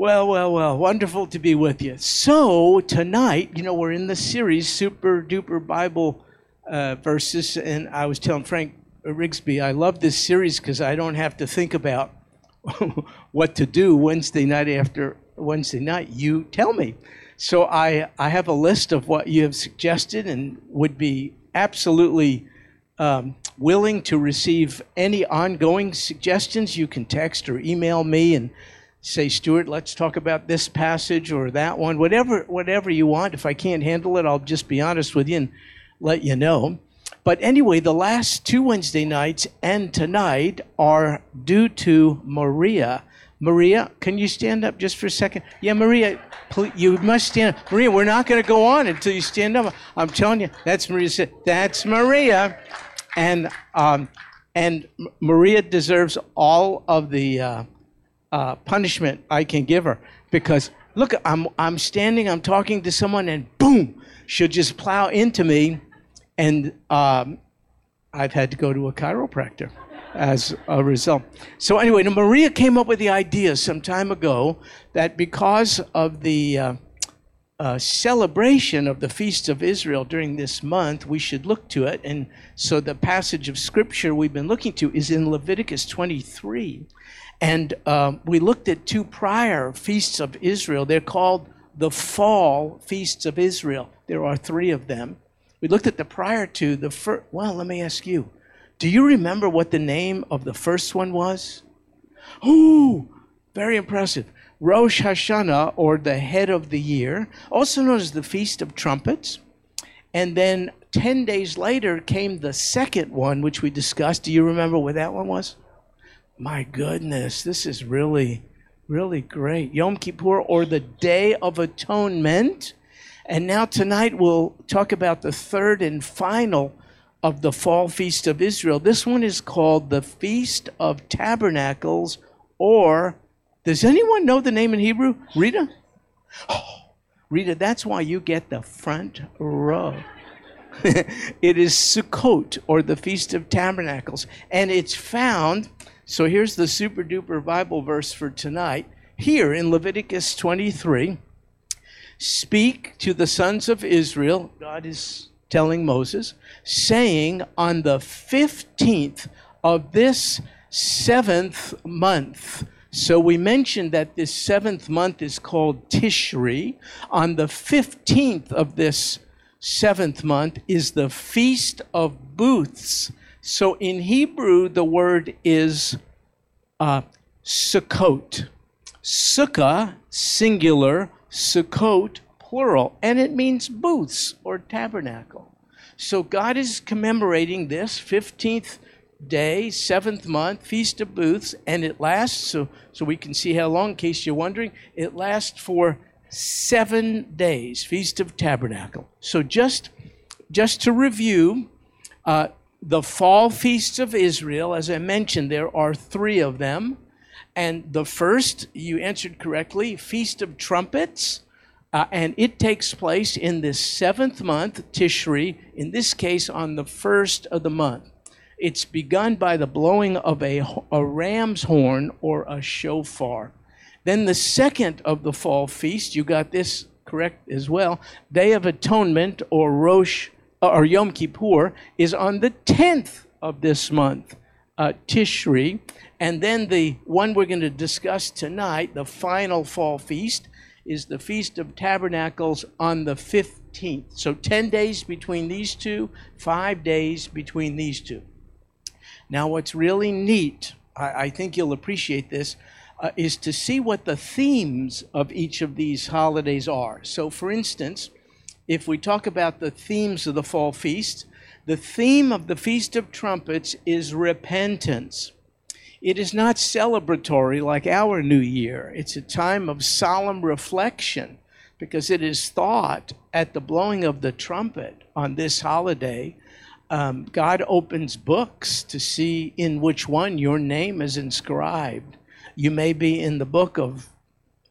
Well, well, well, wonderful to be with you. So, tonight, you know, we're in the series Super Duper Bible uh, Verses, and I was telling Frank Rigsby, I love this series because I don't have to think about what to do Wednesday night after Wednesday night. You tell me. So, I, I have a list of what you have suggested and would be absolutely um, willing to receive any ongoing suggestions. You can text or email me and say, Stuart, let's talk about this passage or that one, whatever, whatever you want. If I can't handle it, I'll just be honest with you and let you know. But anyway, the last two Wednesday nights and tonight are due to Maria. Maria, can you stand up just for a second? Yeah, Maria, please, you must stand up. Maria, we're not going to go on until you stand up. I'm telling you, that's Maria. That's Maria, and um, and Maria deserves all of the. Uh, uh, punishment I can give her because look, I'm I'm standing, I'm talking to someone, and boom, she'll just plow into me, and um, I've had to go to a chiropractor as a result. So anyway, Maria came up with the idea some time ago that because of the uh, uh, celebration of the feast of Israel during this month, we should look to it. And so the passage of scripture we've been looking to is in Leviticus 23. And um, we looked at two prior feasts of Israel. They're called the fall feasts of Israel. There are three of them. We looked at the prior two. The first, well, let me ask you do you remember what the name of the first one was? Oh, very impressive. Rosh Hashanah, or the head of the year, also known as the Feast of Trumpets. And then 10 days later came the second one, which we discussed. Do you remember what that one was? My goodness, this is really, really great. Yom Kippur or the Day of Atonement. And now tonight we'll talk about the third and final of the fall feast of Israel. This one is called the Feast of Tabernacles, or does anyone know the name in Hebrew? Rita? Oh, Rita, that's why you get the front row. it is Sukkot, or the Feast of Tabernacles, and it's found so here's the super duper Bible verse for tonight. Here in Leviticus 23, speak to the sons of Israel, God is telling Moses, saying, On the 15th of this seventh month, so we mentioned that this seventh month is called Tishri. On the 15th of this seventh month is the Feast of Booths. So in Hebrew, the word is uh, Sukkot. Sukkah, singular, Sukkot, plural, and it means booths or tabernacle. So God is commemorating this 15th day, seventh month, Feast of Booths, and it lasts, so, so we can see how long, in case you're wondering, it lasts for seven days, Feast of Tabernacle. So just, just to review, uh, the fall feasts of Israel, as I mentioned, there are three of them. And the first, you answered correctly, Feast of Trumpets. Uh, and it takes place in the seventh month, Tishri, in this case on the first of the month. It's begun by the blowing of a, a ram's horn or a shofar. Then the second of the fall feast, you got this correct as well, Day of Atonement or Rosh or Yom Kippur is on the 10th of this month, uh, Tishri. And then the one we're going to discuss tonight, the final fall feast, is the Feast of Tabernacles on the 15th. So 10 days between these two, five days between these two. Now, what's really neat, I, I think you'll appreciate this, uh, is to see what the themes of each of these holidays are. So, for instance, if we talk about the themes of the fall feast, the theme of the Feast of Trumpets is repentance. It is not celebratory like our New Year. It's a time of solemn reflection because it is thought at the blowing of the trumpet on this holiday. Um, God opens books to see in which one your name is inscribed. You may be in the book of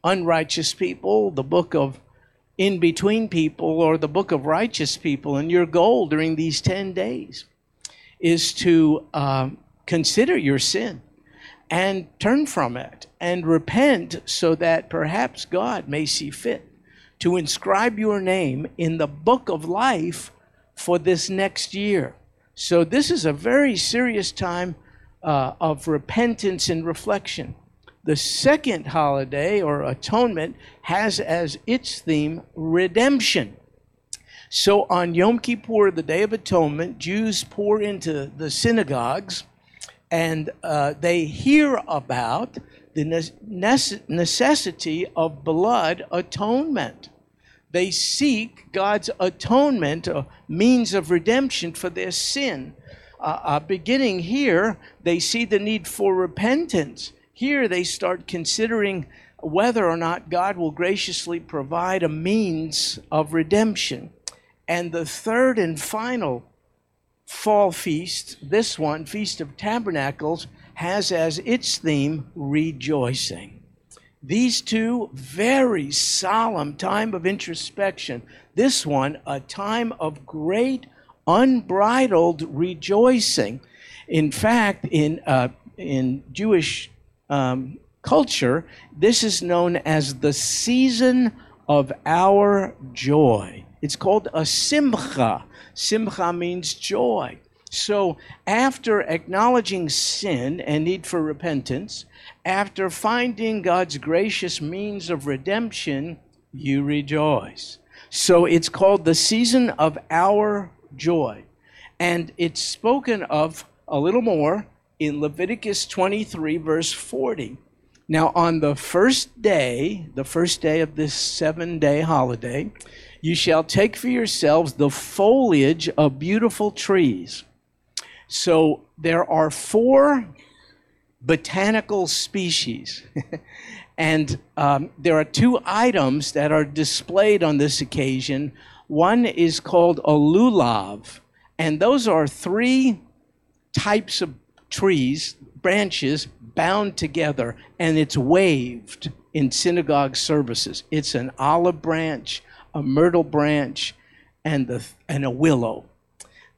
unrighteous people, the book of in between people or the book of righteous people. And your goal during these 10 days is to uh, consider your sin and turn from it and repent so that perhaps God may see fit to inscribe your name in the book of life for this next year. So, this is a very serious time uh, of repentance and reflection. The second holiday or atonement has as its theme redemption. So on Yom Kippur, the Day of Atonement, Jews pour into the synagogues and uh, they hear about the necessity of blood atonement. They seek God's atonement, a means of redemption for their sin. Uh, uh, beginning here, they see the need for repentance. Here, they start considering whether or not God will graciously provide a means of redemption. And the third and final fall feast, this one, Feast of Tabernacles, has as its theme rejoicing. These two, very solemn time of introspection. This one, a time of great unbridled rejoicing. In fact, in, uh, in Jewish um, culture, this is known as the season of our joy. It's called a simcha. Simcha means joy. So, after acknowledging sin and need for repentance, after finding God's gracious means of redemption, you rejoice. So, it's called the season of our joy. And it's spoken of a little more in Leviticus 23, verse 40. Now, on the first day, the first day of this seven day holiday, you shall take for yourselves the foliage of beautiful trees. So there are four botanical species. and um, there are two items that are displayed on this occasion. One is called a lulav, and those are three types of trees, branches bound together, and it's waved in synagogue services. It's an olive branch, a myrtle branch, and, the, and a willow.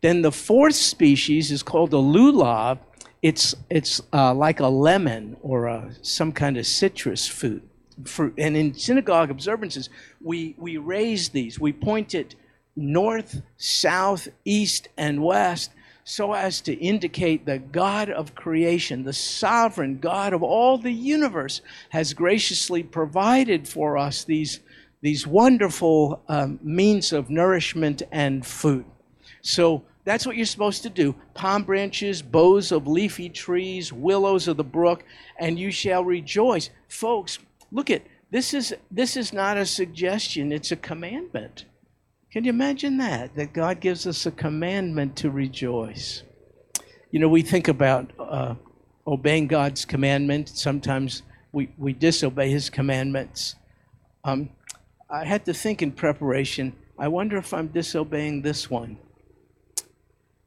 Then the fourth species is called a lulav. It's, it's uh, like a lemon or a, some kind of citrus fruit. fruit. And in synagogue observances, we, we raise these. We point it north, south, east, and west so as to indicate the God of creation, the sovereign God of all the universe, has graciously provided for us these these wonderful um, means of nourishment and food. So that's what you're supposed to do palm branches, boughs of leafy trees, willows of the brook, and you shall rejoice. Folks, look at this is this is not a suggestion, it's a commandment. Can you imagine that? That God gives us a commandment to rejoice. You know, we think about uh, obeying God's commandment. Sometimes we, we disobey his commandments. Um, I had to think in preparation, I wonder if I'm disobeying this one.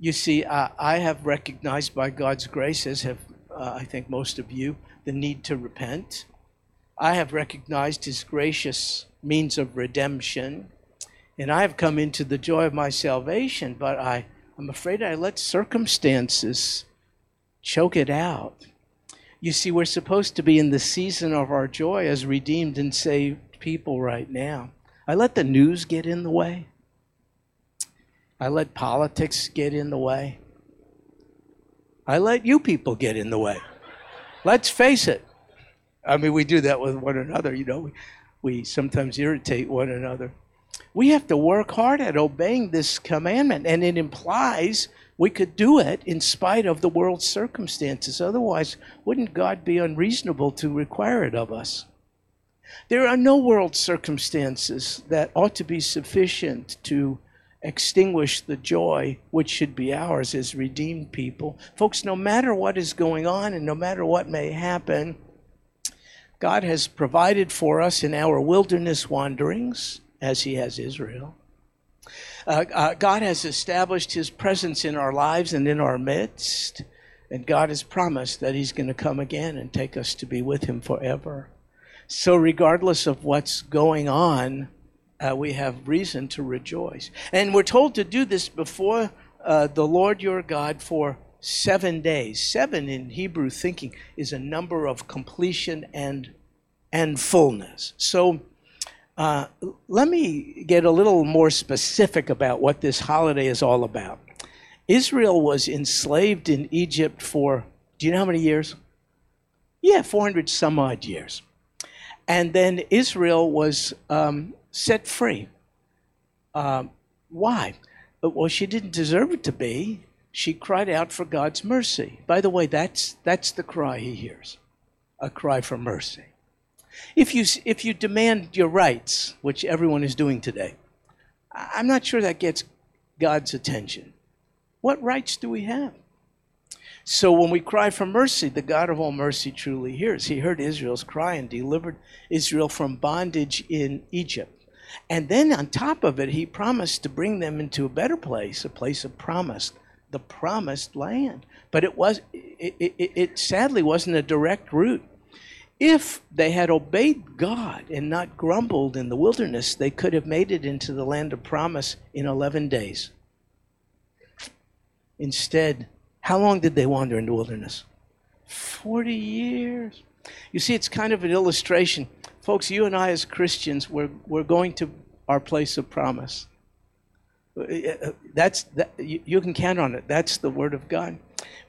You see, I, have recognized by God's grace, as have uh, I think most of you, the need to repent. I have recognized His gracious means of redemption, and I have come into the joy of my salvation, but I, I'm afraid I let circumstances choke it out. You see, we're supposed to be in the season of our joy as redeemed and saved people right now. I let the news get in the way. I let politics get in the way. I let you people get in the way. Let's face it. I mean, we do that with one another, you know. We, we sometimes irritate one another. We have to work hard at obeying this commandment, and it implies we could do it in spite of the world's circumstances. Otherwise, wouldn't God be unreasonable to require it of us? There are no world circumstances that ought to be sufficient to extinguish the joy which should be ours as redeemed people. Folks, no matter what is going on and no matter what may happen, God has provided for us in our wilderness wanderings, as He has Israel. Uh, uh, God has established His presence in our lives and in our midst, and God has promised that He's going to come again and take us to be with Him forever. So, regardless of what's going on, uh, we have reason to rejoice. And we're told to do this before uh, the Lord your God for seven days. Seven in Hebrew thinking is a number of completion and and fullness. So uh, let me get a little more specific about what this holiday is all about. Israel was enslaved in Egypt for, do you know how many years? Yeah, 400 some odd years. And then Israel was um, set free. Uh, why? Well, she didn't deserve it to be. She cried out for God's mercy. By the way, that's, that's the cry he hears a cry for mercy. If you, if you demand your rights, which everyone is doing today, I'm not sure that gets God's attention. What rights do we have? So when we cry for mercy, the God of all mercy truly hears. He heard Israel's cry and delivered Israel from bondage in Egypt. And then on top of it, he promised to bring them into a better place, a place of promise, the promised land. But it was it, it, it sadly wasn't a direct route. If they had obeyed God and not grumbled in the wilderness, they could have made it into the land of promise in 11 days. Instead, how long did they wander in the wilderness? 40 years. You see, it's kind of an illustration. Folks, you and I, as Christians, we're, we're going to our place of promise. That's that, you can count on it. That's the word of God.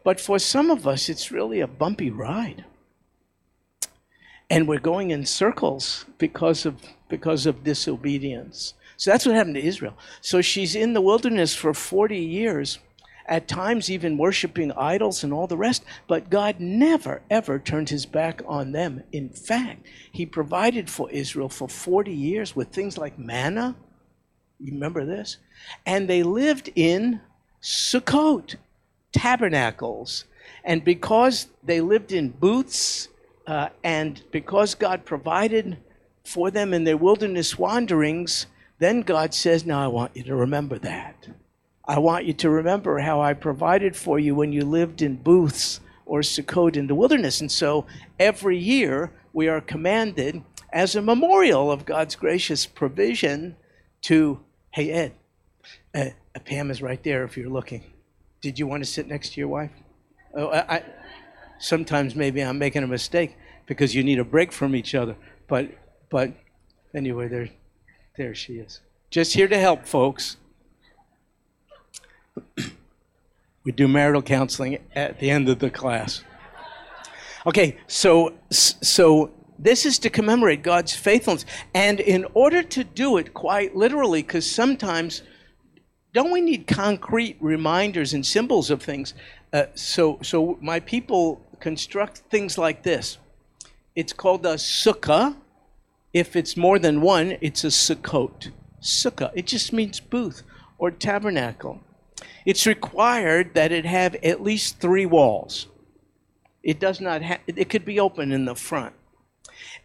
But for some of us, it's really a bumpy ride, and we're going in circles because of because of disobedience. So that's what happened to Israel. So she's in the wilderness for 40 years, at times even worshiping idols and all the rest, but God never, ever turned his back on them. In fact, he provided for Israel for 40 years with things like manna. You remember this? And they lived in Sukkot, tabernacles. And because they lived in booths, uh, and because God provided for them in their wilderness wanderings, then God says, Now I want you to remember that. I want you to remember how I provided for you when you lived in booths or Sukkot in the wilderness. And so every year we are commanded as a memorial of God's gracious provision to, hey, Ed, uh, Pam is right there if you're looking. Did you want to sit next to your wife? Oh, I, I, sometimes maybe I'm making a mistake because you need a break from each other. But, but anyway, there, there she is. Just here to help, folks. we do marital counseling at the end of the class. Okay, so so this is to commemorate God's faithfulness, and in order to do it quite literally, because sometimes don't we need concrete reminders and symbols of things? Uh, so so my people construct things like this. It's called a sukkah. If it's more than one, it's a sukkot. Sukkah. It just means booth or tabernacle it's required that it have at least three walls. It does not it could be open in the front.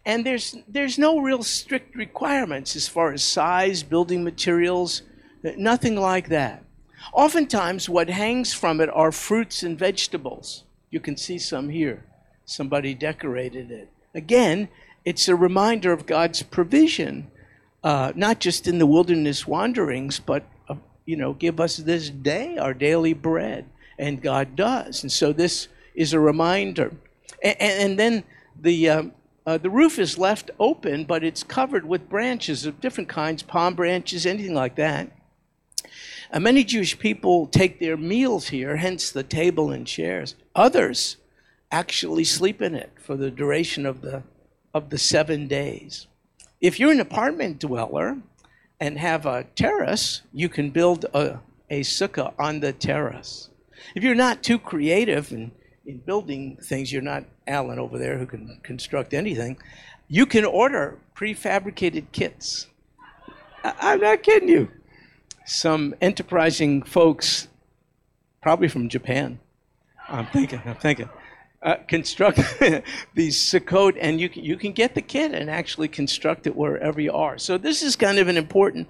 And there's, there's no real strict requirements as far as size, building materials, nothing like that. Oftentimes, what hangs from it are fruits and vegetables. You can see some here. Somebody decorated it. Again, it's a reminder of God's provision, uh, not just in the wilderness wanderings, but you know, give us this day our daily bread. And God does. And so this is a reminder. And, and then the, um, uh, the roof is left open, but it's covered with branches of different kinds, palm branches, anything like that. Uh, many Jewish people take their meals here, hence the table and chairs. Others actually sleep in it for the duration of the, of the seven days. If you're an apartment dweller, and have a terrace, you can build a, a sukkah on the terrace. If you're not too creative in, in building things, you're not Alan over there who can construct anything, you can order prefabricated kits. I, I'm not kidding you. Some enterprising folks, probably from Japan, I'm thinking, I'm thinking, uh, construct these Sukkot, and you can, you can get the kit and actually construct it wherever you are. So this is kind of an important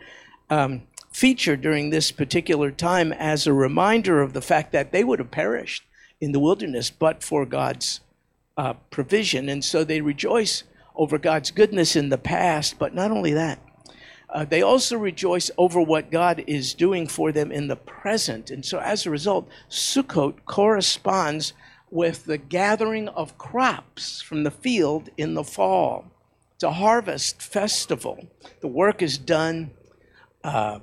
um, feature during this particular time as a reminder of the fact that they would have perished in the wilderness but for God's uh, provision, and so they rejoice over God's goodness in the past. But not only that, uh, they also rejoice over what God is doing for them in the present. And so, as a result, Sukkot corresponds with the gathering of crops from the field in the fall. It's a harvest festival. The work is done uh,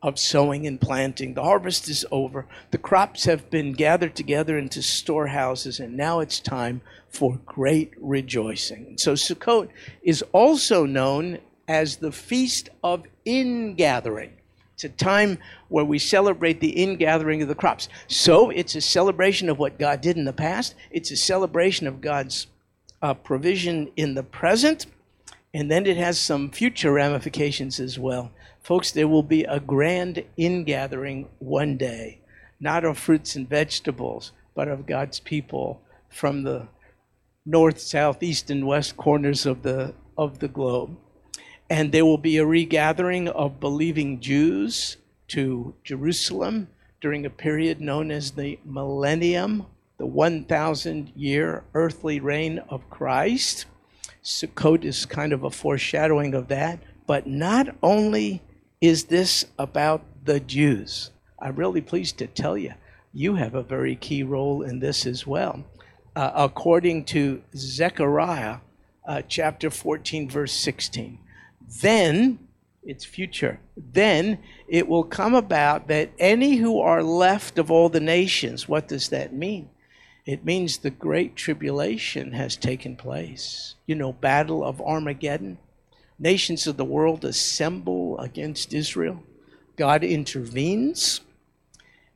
of sowing and planting. The harvest is over. The crops have been gathered together into storehouses, and now it's time for great rejoicing. So, Sukkot is also known as the Feast of Ingathering. It's a time where we celebrate the ingathering of the crops. So it's a celebration of what God did in the past, it's a celebration of God's uh, provision in the present, and then it has some future ramifications as well. Folks, there will be a grand ingathering one day, not of fruits and vegetables, but of God's people from the north, south, east, and west corners of the, of the globe. And there will be a regathering of believing Jews to Jerusalem during a period known as the millennium, the 1,000 year earthly reign of Christ. Sukkot is kind of a foreshadowing of that. But not only is this about the Jews, I'm really pleased to tell you, you have a very key role in this as well. Uh, according to Zechariah uh, chapter 14, verse 16 then, it's future, then it will come about that any who are left of all the nations, what does that mean? It means the great tribulation has taken place. You know, battle of Armageddon. Nations of the world assemble against Israel. God intervenes,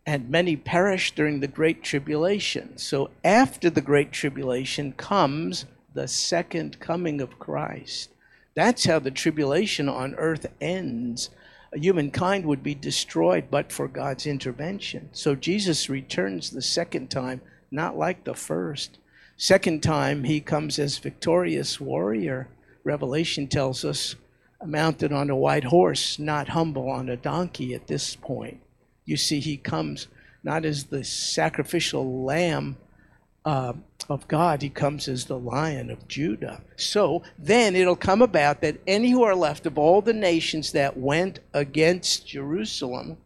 and many perish during the great tribulation. So, after the great tribulation comes the second coming of Christ. That's how the tribulation on earth ends. Humankind would be destroyed but for God's intervention. So Jesus returns the second time, not like the first. Second time, he comes as victorious warrior. Revelation tells us, mounted on a white horse, not humble on a donkey at this point. You see, he comes not as the sacrificial lamb uh, of God, he comes as the lion of Judah. So then it'll come about that any who are left of all the nations that went against Jerusalem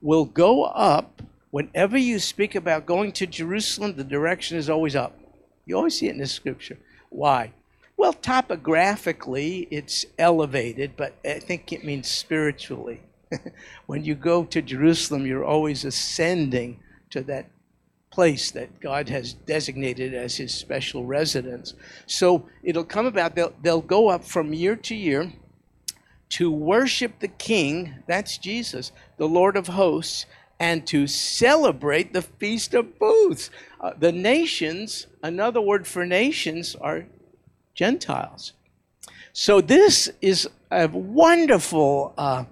will go up. Whenever you speak about going to Jerusalem, the direction is always up. You always see it in the scripture. Why? Well, topographically, it's elevated, but I think it means spiritually. when you go to Jerusalem, you're always ascending to that place that God has designated as his special residence. So it'll come about, they'll, they'll go up from year to year to worship the King, that's Jesus, the Lord of hosts, and to celebrate the Feast of Booths. Uh, the nations, another word for nations, are Gentiles. So this is a wonderful uh,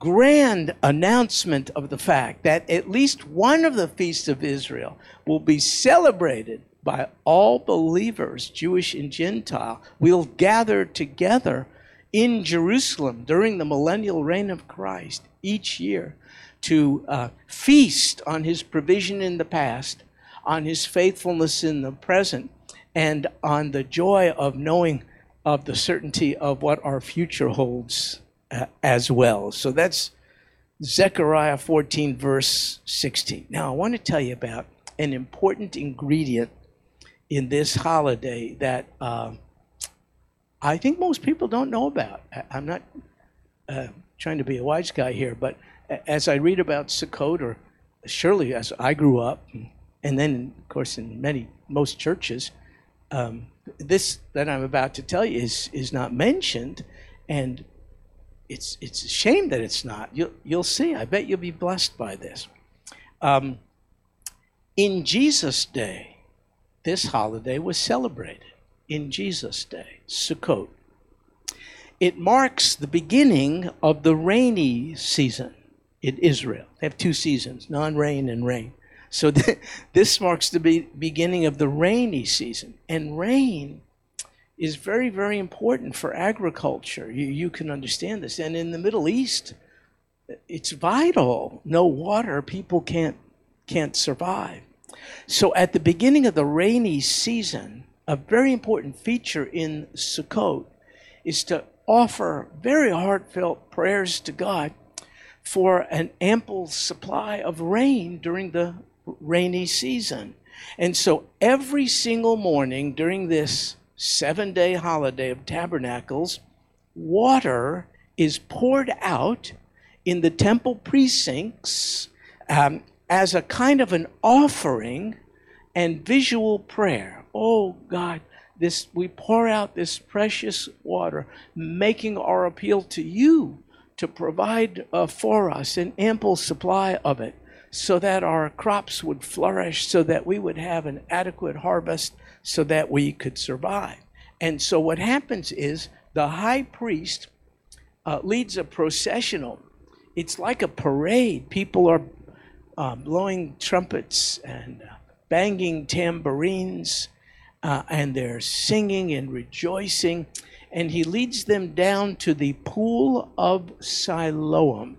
grand announcement of the fact that at least one of the feasts of Israel will be celebrated by all believers, Jewish and Gentile. We'll gather together in Jerusalem during the millennial reign of Christ each year to uh, feast on his provision in the past, on his faithfulness in the present, and on the joy of knowing of the certainty of what our future holds as well. So that's Zechariah 14, verse 16. Now, I want to tell you about an important ingredient in this holiday that uh, I think most people don't know about. I'm not uh, trying to be a wise guy here, but as I read about Sukkot, or surely as I grew up, and then, of course, in many, most churches, um, this that I'm about to tell you is, is not mentioned. And it's it's a shame that it's not. You'll you'll see. I bet you'll be blessed by this. Um, in Jesus' day, this holiday was celebrated. In Jesus' day, Sukkot. It marks the beginning of the rainy season in Israel. They have two seasons, non-rain and rain. So th- this marks the be- beginning of the rainy season. And rain is very, very important for agriculture. You, you can understand this. And in the Middle East, it's vital. No water, people can't, can't survive. So at the beginning of the rainy season, a very important feature in Sukkot is to offer very heartfelt prayers to God for an ample supply of rain during the rainy season. And so every single morning during this seven day holiday of tabernacles, water is poured out in the temple precincts um, as a kind of an offering and visual prayer. Oh God, this we pour out this precious water, making our appeal to you to provide uh, for us an ample supply of it so that our crops would flourish, so that we would have an adequate harvest, so that we could survive. And so what happens is the high priest uh, leads a processional. It's like a parade. People are uh, blowing trumpets and uh, banging tambourines, uh, and they're singing and rejoicing. And he leads them down to the pool of Siloam.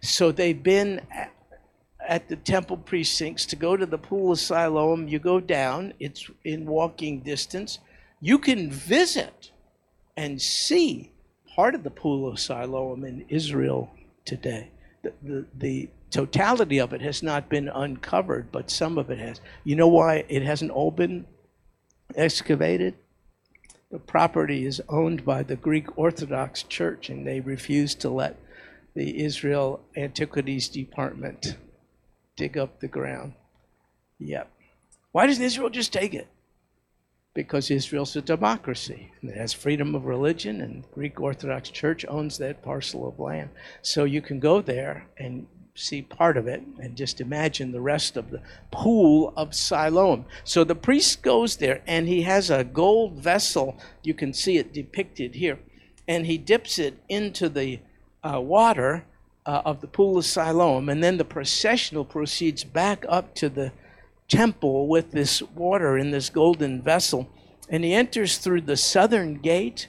So they've been at the temple precincts to go to the pool of Siloam. You go down, it's in walking distance. You can visit and see part of the pool of Siloam in Israel today. The, the, the totality of it has not been uncovered, but some of it has. You know why it hasn't all been excavated? The property is owned by the Greek Orthodox Church, and they refuse to let the Israel Antiquities Department dig up the ground. Yep. Why doesn't Israel just take it? Because Israel's a democracy and it has freedom of religion, and Greek Orthodox Church owns that parcel of land. So you can go there and see part of it and just imagine the rest of the pool of Siloam. So the priest goes there and he has a gold vessel. You can see it depicted here. And he dips it into the uh, water uh, of the pool of Siloam, and then the processional proceeds back up to the temple with this water in this golden vessel, and he enters through the southern gate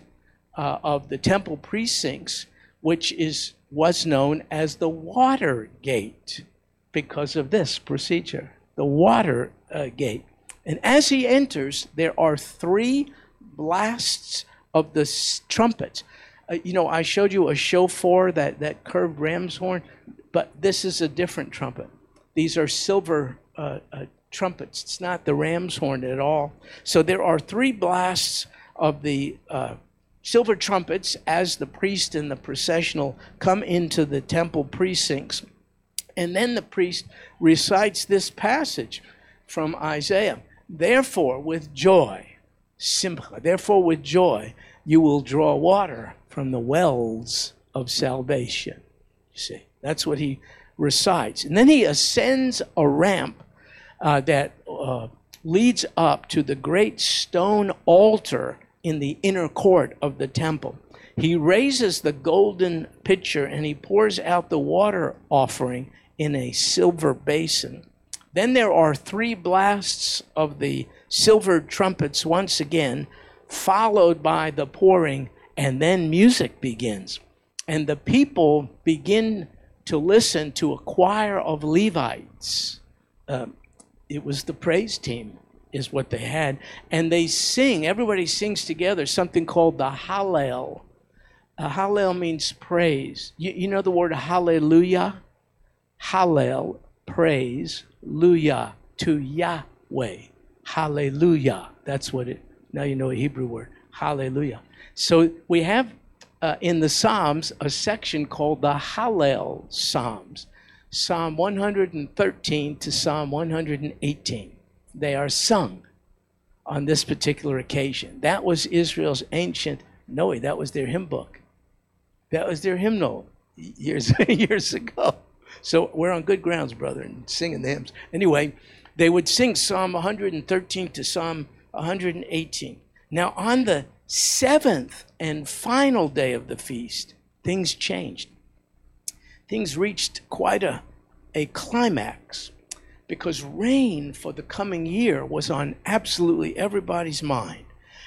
uh, of the temple precincts, which is was known as the water gate because of this procedure, the water uh, gate. And as he enters, there are three blasts of the trumpets uh, you know, I showed you a shofar, that, that curved ram's horn, but this is a different trumpet. These are silver uh, uh, trumpets. It's not the ram's horn at all. So there are three blasts of the uh, silver trumpets as the priest and the processional come into the temple precincts. And then the priest recites this passage from Isaiah. Therefore, with joy, simcha, therefore, with joy, you will draw water from the wells of salvation. You see, that's what he recites. And then he ascends a ramp uh, that uh, leads up to the great stone altar in the inner court of the temple. He raises the golden pitcher and he pours out the water offering in a silver basin. Then there are three blasts of the silver trumpets once again, followed by the pouring and then music begins. And the people begin to listen to a choir of Levites. Um, it was the praise team, is what they had. And they sing, everybody sings together something called the Hallel. Uh, Hallel means praise. You, you know the word hallelujah? Hallel, praise, luya, to Yahweh. Hallelujah. That's what it, now you know a Hebrew word. Hallelujah. So we have uh, in the Psalms a section called the Hallel Psalms, Psalm 113 to Psalm 118. They are sung on this particular occasion. That was Israel's ancient, no, that was their hymn book. That was their hymnal years, years ago. So we're on good grounds, brother, and singing the hymns. Anyway, they would sing Psalm 113 to Psalm 118. Now, on the seventh and final day of the feast, things changed. Things reached quite a, a climax because rain for the coming year was on absolutely everybody's mind.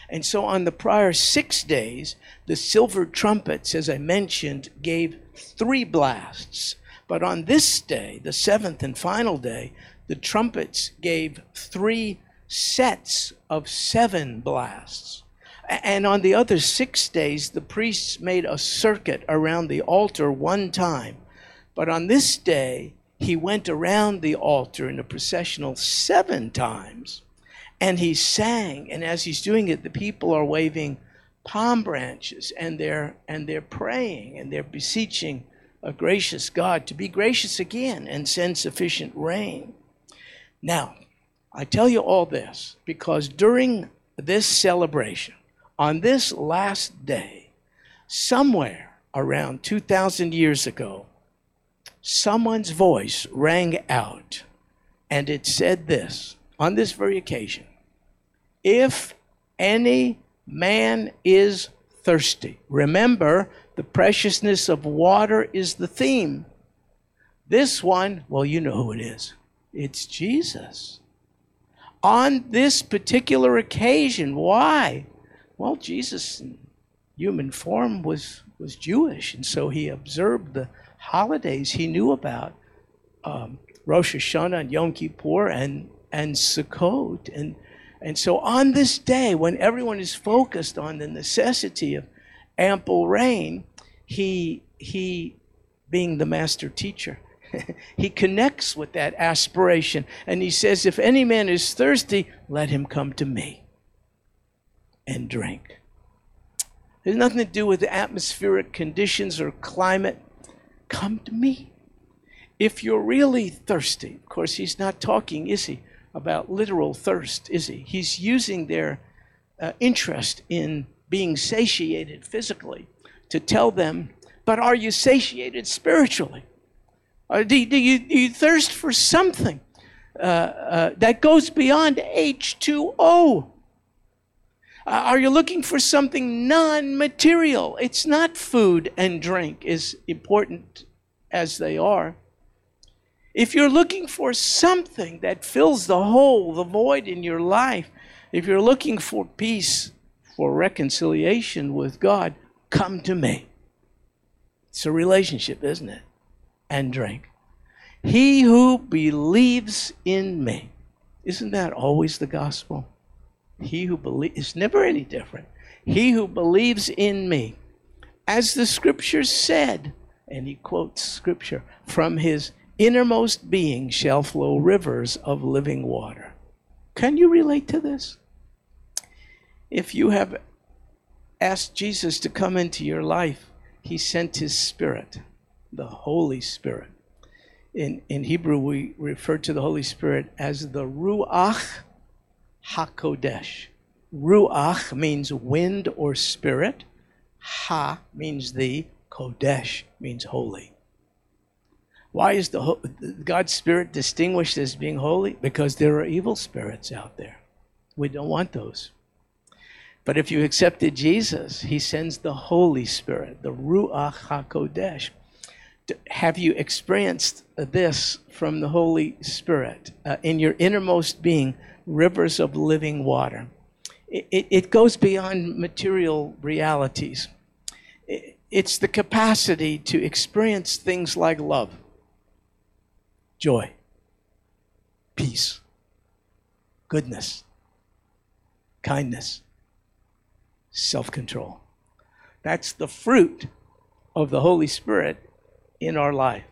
And so on the prior six days, the silver trumpets, as I mentioned, gave three blasts. But on this day, the seventh and final day, the trumpets gave three sets of seven blasts. And on the other six days, the priests made a circuit around the altar one time. But on this day, he went around the altar in a processional seven times. And he sang. And as he's doing it, the people are waving palm branches and they're, and they're praying and they're beseeching a gracious God to be gracious again and send sufficient rain. Now, I tell you all this because during this celebration, on this last day, somewhere around 2,000 years ago, someone's voice rang out and it said this on this very occasion If any man is thirsty, remember the preciousness of water is the theme. This one, well, you know who it is. It's Jesus. On this particular occasion, why? Well, Jesus in human form was, was Jewish, and so he observed the holidays he knew about um, Rosh Hashanah and Yom Kippur and, and Sukkot. And, and so on this day, when everyone is focused on the necessity of ample rain, he, he being the master teacher, he connects with that aspiration and he says, If any man is thirsty, let him come to me and drink. There's nothing to do with atmospheric conditions or climate. Come to me. If you're really thirsty, of course, he's not talking, is he, about literal thirst, is he? He's using their uh, interest in being satiated physically to tell them, but are you satiated spiritually? Uh, do, do, you, do you thirst for something uh, uh, that goes beyond H2O? Uh, are you looking for something non material? It's not food and drink, as important as they are. If you're looking for something that fills the hole, the void in your life, if you're looking for peace, for reconciliation with God, come to me. It's a relationship, isn't it? And drink. He who believes in me. Isn't that always the gospel? He who believes, it's never any different. He who believes in me, as the scripture said, and he quotes scripture, from his innermost being shall flow rivers of living water. Can you relate to this? If you have asked Jesus to come into your life, he sent his spirit, the Holy Spirit. In, in Hebrew, we refer to the Holy Spirit as the Ruach HaKodesh. Ruach means wind or spirit. Ha means the. Kodesh means holy. Why is the God's Spirit distinguished as being holy? Because there are evil spirits out there. We don't want those. But if you accepted Jesus, he sends the Holy Spirit, the Ruach HaKodesh. Have you experienced this from the Holy Spirit uh, in your innermost being, rivers of living water? It, it, it goes beyond material realities. It, it's the capacity to experience things like love, joy, peace, goodness, kindness self control. That's the fruit of the Holy Spirit in our life.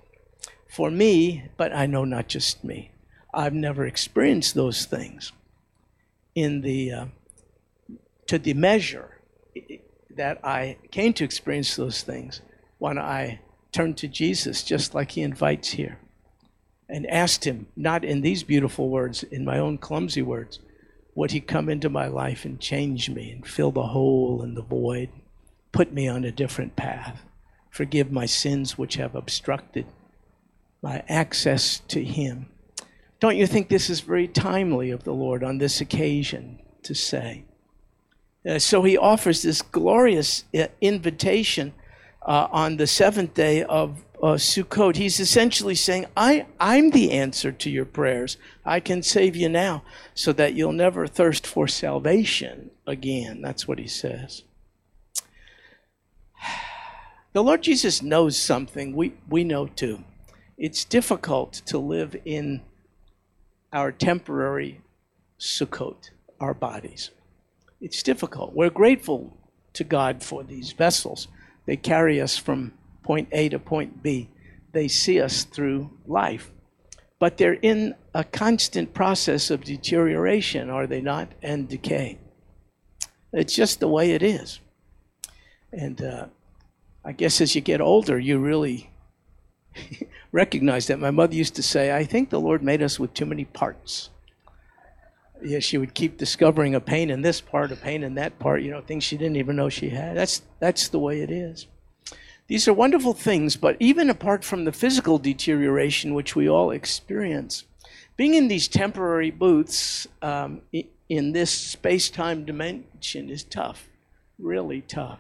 For me, but I know not just me, I've never experienced those things in the uh, to the measure that I came to experience those things when I turned to Jesus, just like He invites here, and asked Him, not in these beautiful words, in my own clumsy words, would he come into my life and change me and fill the hole and the void, put me on a different path, forgive my sins which have obstructed my access to him. Don't you think this is very timely of the Lord on this occasion to say? Uh, so he offers this glorious uh, invitation uh, on the seventh day of uh, Sukkot. He's essentially saying, I, I'm the answer to your prayers. I can save you now so that you'll never thirst for salvation again. That's what he says. The Lord Jesus knows something we, we know too. It's difficult to live in our temporary Sukkot, our bodies. It's difficult. We're grateful to God for these vessels. They carry us from point A to point B. They see us through life. But they're in a constant process of deterioration, are they not? And decay. It's just the way it is. And uh, I guess as you get older, you really recognize that. My mother used to say, I think the Lord made us with too many parts. Yeah, she would keep discovering a pain in this part, a pain in that part, you know, things she didn't even know she had. That's, that's the way it is. These are wonderful things, but even apart from the physical deterioration which we all experience, being in these temporary booths um, in this space time dimension is tough, really tough.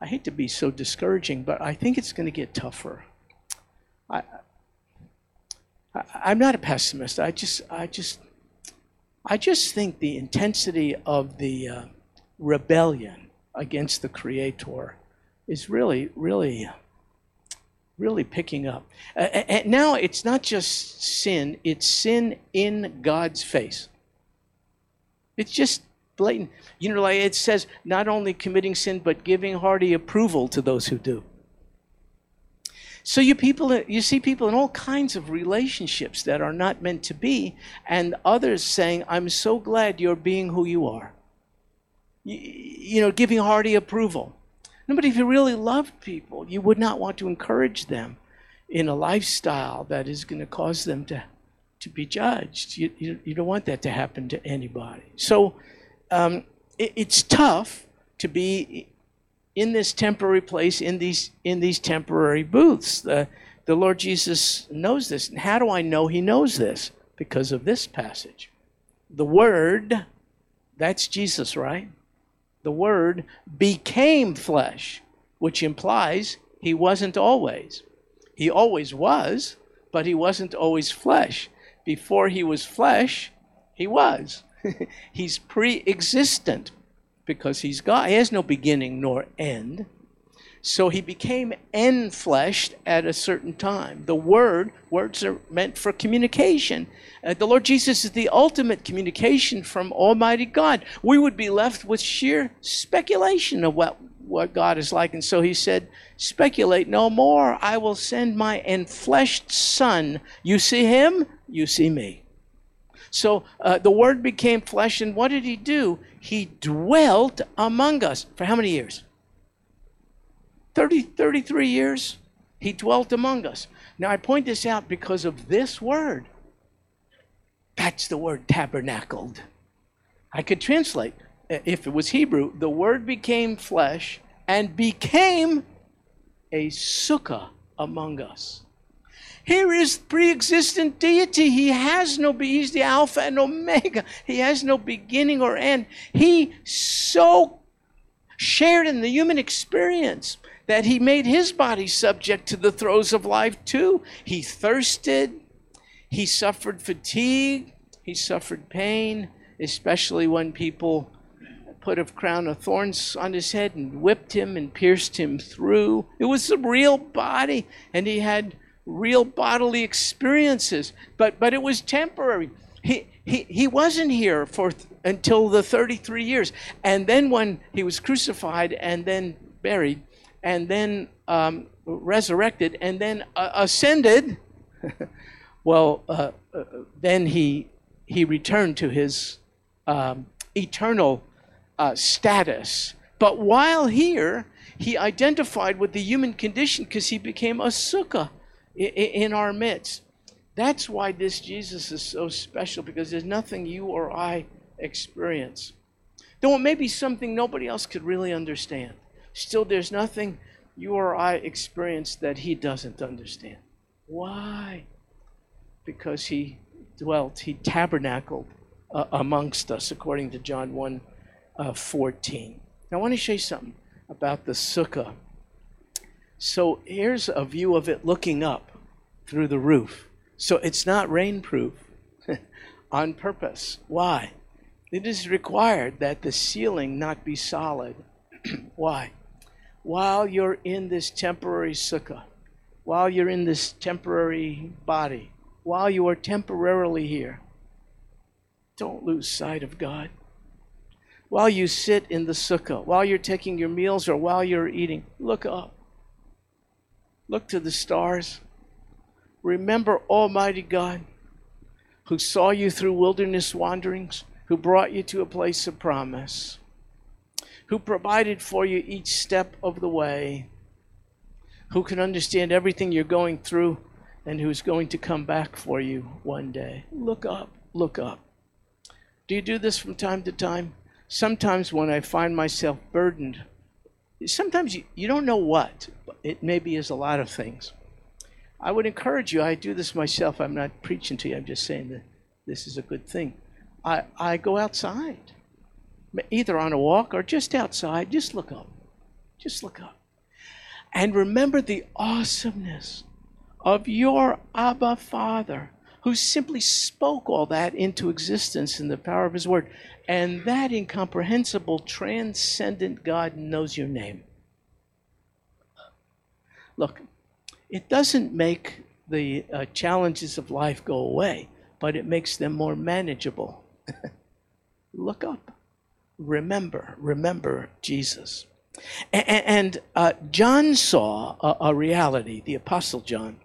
I hate to be so discouraging, but I think it's going to get tougher. I, I, am not a pessimist. I just, I just, I just think the intensity of the uh, rebellion against the Creator is really, really, really picking up. Uh, and now it's not just sin, it's sin in God's face. It's just blatant. You know, like it says, not only committing sin, but giving hearty approval to those who do. So you people, you see people in all kinds of relationships that are not meant to be, and others saying, "I'm so glad you're being who you are." You, you know, giving hearty approval. But if you really loved people, you would not want to encourage them in a lifestyle that is going to cause them to, to be judged. You, you, you don't want that to happen to anybody. So um, it, it's tough to be in this temporary place, in these, in these temporary booths. The, the Lord Jesus knows this. And how do I know He knows this? Because of this passage. The Word, that's Jesus, right? the Word became flesh, which implies he wasn't always. He always was, but he wasn't always flesh. Before he was flesh, he was. he's pre existent because he's God. He has no beginning nor end. So he became enfleshed at a certain time. The word, words are meant for communication. Uh, the Lord Jesus is the ultimate communication from Almighty God. We would be left with sheer speculation of what, what God is like. And so he said, Speculate no more. I will send my enfleshed Son. You see him, you see me. So uh, the Word became flesh, and what did he do? He dwelt among us. For how many years? 30, 33 years, he dwelt among us. Now, I point this out because of this word. That's the word tabernacled. I could translate, if it was Hebrew, the word became flesh and became a sukkah among us. Here is pre-existent deity. He has no be he's the Alpha and Omega. He has no beginning or end. He so shared in the human experience that he made his body subject to the throes of life too. He thirsted, he suffered fatigue, he suffered pain, especially when people put a crown of thorns on his head and whipped him and pierced him through. It was a real body, and he had real bodily experiences, but, but it was temporary. He, he, he wasn't here for until the 33 years. And then when he was crucified and then buried, and then um, resurrected and then uh, ascended, well, uh, uh, then he, he returned to his um, eternal uh, status. But while here, he identified with the human condition because he became a sukkah in, our midst. That's why this Jesus is so special because there's nothing you or I experience. Though it may be something nobody else could really understand. Still, there's nothing you or I experience that he doesn't understand. Why? Because he dwelt, he tabernacled uh, amongst us, according to John 1 uh, 14. Now, I want to show you something about the sukkah. So, here's a view of it looking up through the roof. So, it's not rainproof on purpose. Why? It is required that the ceiling not be solid. Why? while you're in this temporary sukkah, while you're in this temporary body, while you are temporarily here, don't lose sight of God. while you sit in the sukkah, while you're taking your meals, or while you're eating, look up. Look to the stars. Remember Almighty God who saw you through wilderness wanderings, who brought you to a place of promise, who provided for you each step of the way, who can understand everything you're going through, and who's going to come back for you one day. Look up, look up. Do you do this from time to time? Sometimes when I find myself burdened, sometimes you, you don't know what. It maybe is a lot of things. I would encourage you, I do this myself. I'm not preaching to you, I'm just saying that this is a good thing. I, I go outside, either on a walk or just outside. Just look up. Just look up. And remember the awesomeness of your Abba Father, who simply spoke all that into existence in the power of His Word. And that incomprehensible, transcendent God knows your name. Look, it doesn't make the uh, challenges of life go away, but it makes them more manageable. Look up. Remember, remember Jesus. And, uh, John saw a, a, reality, the Apostle John,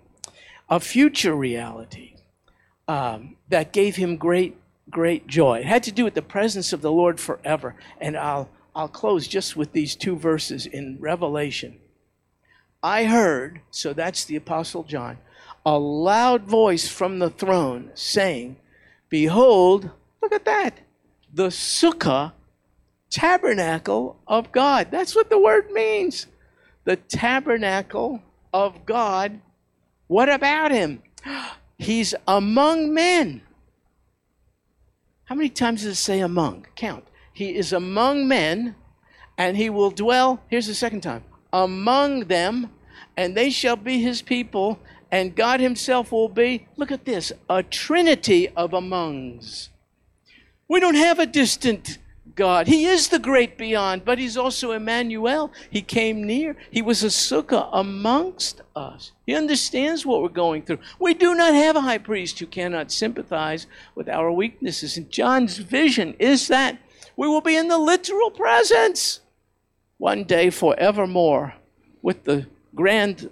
a future reality um, that gave him great, great joy. It had to do with the presence of the Lord forever. And I'll, I'll close just with these two verses in Revelation I heard, so that's the Apostle John, a loud voice from the throne saying, Behold, look at that, the sukkah, tabernacle of God. That's what the word means. The tabernacle of God. What about him? He's among men. How many times does it say among? Count. He is among men, and he will dwell, here's the second time, among them, and they shall be his people, and God himself will be, look at this, a trinity of amongs. We don't have a distant God. He is the great beyond, but he's also Emmanuel. He came near. He was a sukkah amongst us. He understands what we're going through. We do not have a high priest who cannot sympathize with our weaknesses. And John's vision is that we will be in the literal presence one day forevermore with the grand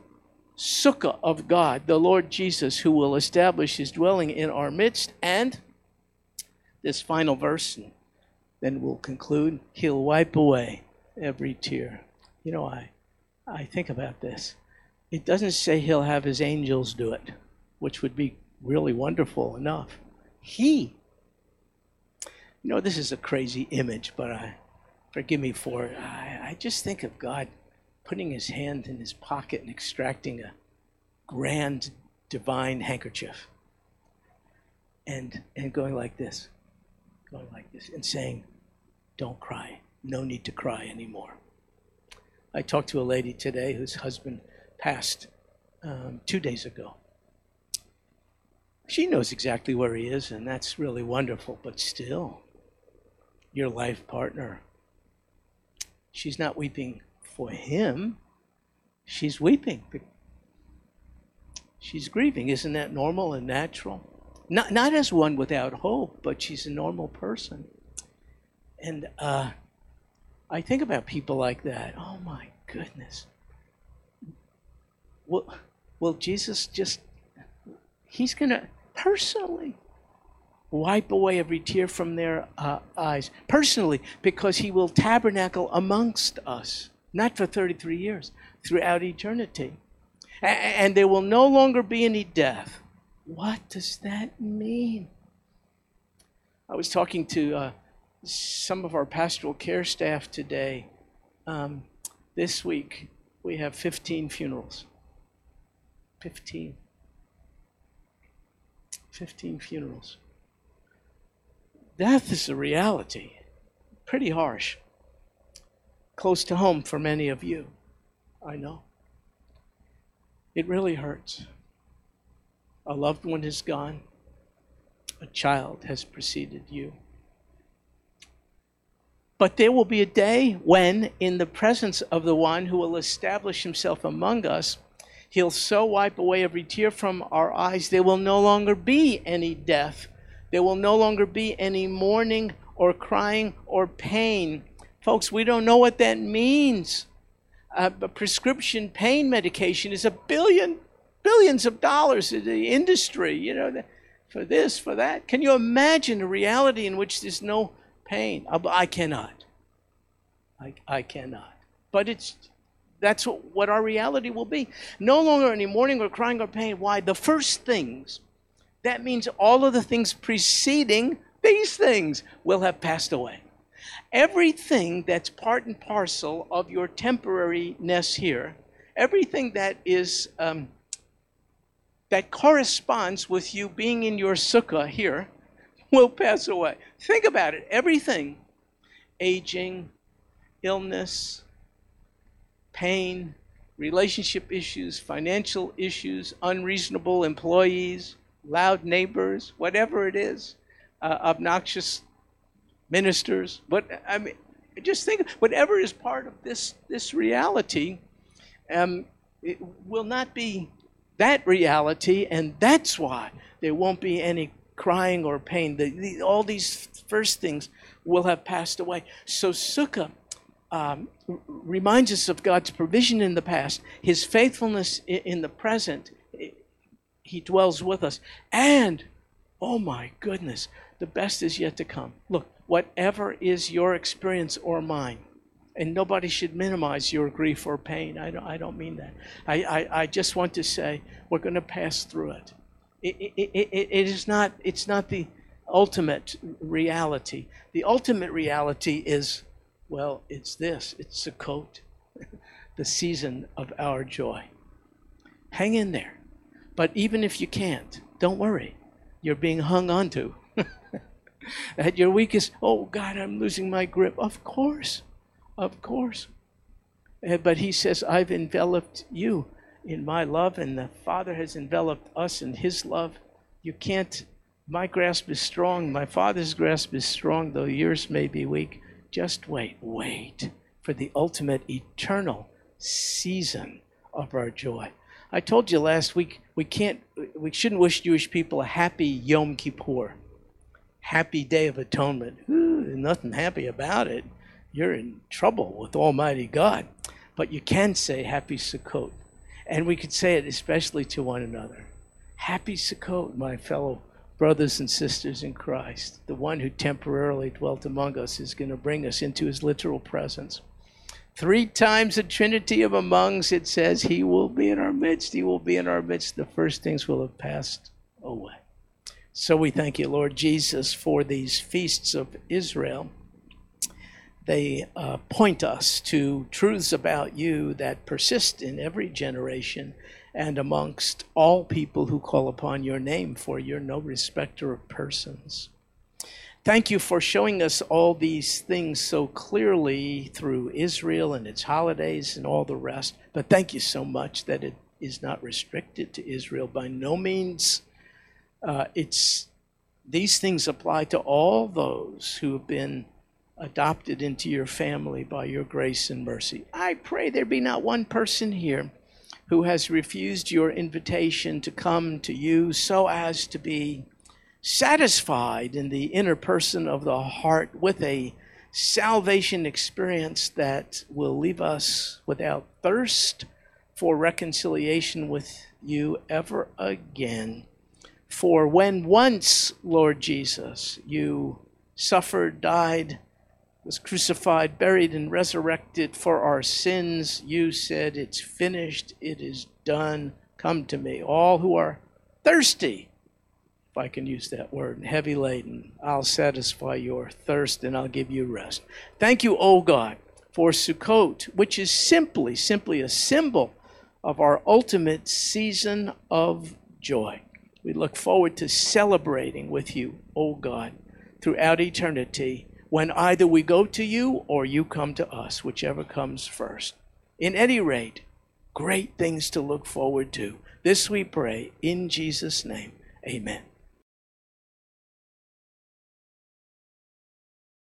sukkah of God, the Lord Jesus, who will establish his dwelling in our midst. And this final verse, then we'll conclude, he'll wipe away every tear. You know, I, I think about this. It doesn't say he'll have his angels do it, which would be really wonderful enough. He, you know, this is a crazy image, but I, forgive me for it. I, I just think of God putting his hand in his pocket and extracting a grand divine handkerchief and and going like this going like this and saying don't cry no need to cry anymore i talked to a lady today whose husband passed um, two days ago she knows exactly where he is and that's really wonderful but still your life partner she's not weeping for him, she's weeping. She's grieving. Isn't that normal and natural? Not, not as one without hope, but she's a normal person. And uh, I think about people like that. Oh my goodness. Well, will Jesus just, he's going to personally wipe away every tear from their uh, eyes. Personally, because he will tabernacle amongst us not for 33 years, throughout eternity. And there will no longer be any death. What does that mean? I was talking to uh, some of our pastoral care staff today. Um, this week, we have 15 funerals. 15. 15 funerals. Death is a reality, pretty harsh close to home for many of you. I know. It really hurts. A loved one is gone, a child has preceded you. But there will be a day when, in the presence of the one who will establish himself among us, he'll so wipe away every tear from our eyes, there will no longer be any death. There will no longer be any mourning or crying or pain. Folks, we don't know what that means. Uh, prescription pain medication is a billion, billions of dollars in the industry, you know, for this, for that. Can you imagine a reality in which there's no pain? I cannot. I, I cannot. But it's that's what, what our reality will be. No longer any mourning or crying or pain. Why? The first things. That means all of the things preceding these things will have passed away. Everything that's part and parcel of your temporariness here, everything that is um, that corresponds with you being in your sukkah here, will pass away. Think about it. Everything, aging, illness, pain, relationship issues, financial issues, unreasonable employees, loud neighbors, whatever it is, uh, obnoxious ministers. But I mean, just think, whatever is part of this this reality, um, will not be that reality, and that's why there won't be any crying or pain. The, the, all these first things will have passed away. So Sukkah um, reminds us of God's provision in the past, His faithfulness in the present. He dwells with us. And, oh my goodness, the best is yet to come. Look, whatever is your experience or mine, and nobody should minimize your grief or pain. I don't, I don't mean that. I, I, I just want to say we're going to pass through it. It, it, it, it is not, it's not the ultimate reality. The ultimate reality is well, it's this it's the coat, the season of our joy. Hang in there. But even if you can't, don't worry. You're being hung onto. At your weakest, oh God, I'm losing my grip. Of course, of course. Eh, but he says, I've enveloped you in my love, and the Father has enveloped us in his love. You can't, my grasp is strong, my Father's grasp is strong, though yours may be weak. Just wait, wait for the ultimate eternal season of our joy. I told you last week we can't we shouldn't wish Jewish people a happy Yom Kippur. Happy Day of Atonement. Ooh, nothing happy about it. You're in trouble with Almighty God. But you can say Happy Sukkot. And we could say it especially to one another. Happy Sukkot, my fellow brothers and sisters in Christ. The one who temporarily dwelt among us is going to bring us into his literal presence. Three times the Trinity of amongs, it says, He will be in our midst. He will be in our midst. The first things will have passed away. So we thank you, Lord Jesus, for these feasts of Israel. They uh, point us to truths about you that persist in every generation and amongst all people who call upon your name, for you're no respecter of persons. Thank you for showing us all these things so clearly through Israel and its holidays and all the rest. But thank you so much that it is not restricted to Israel. By no means, uh, it's these things apply to all those who have been adopted into your family by your grace and mercy. I pray there be not one person here who has refused your invitation to come to you so as to be satisfied in the inner person of the heart with a salvation experience that will leave us without thirst for reconciliation with you ever again. For when once, Lord Jesus, you suffered, died, was crucified, buried, and resurrected for our sins. You said, It's finished, it is done. Come to me, all who are thirsty, if I can use that word, and heavy laden. I'll satisfy your thirst and I'll give you rest. Thank you, O God, for Sukkot, which is simply, simply a symbol of our ultimate season of joy. We look forward to celebrating with you, O God, throughout eternity when either we go to you or you come to us, whichever comes first. In any rate, great things to look forward to. This we pray in Jesus' name. Amen.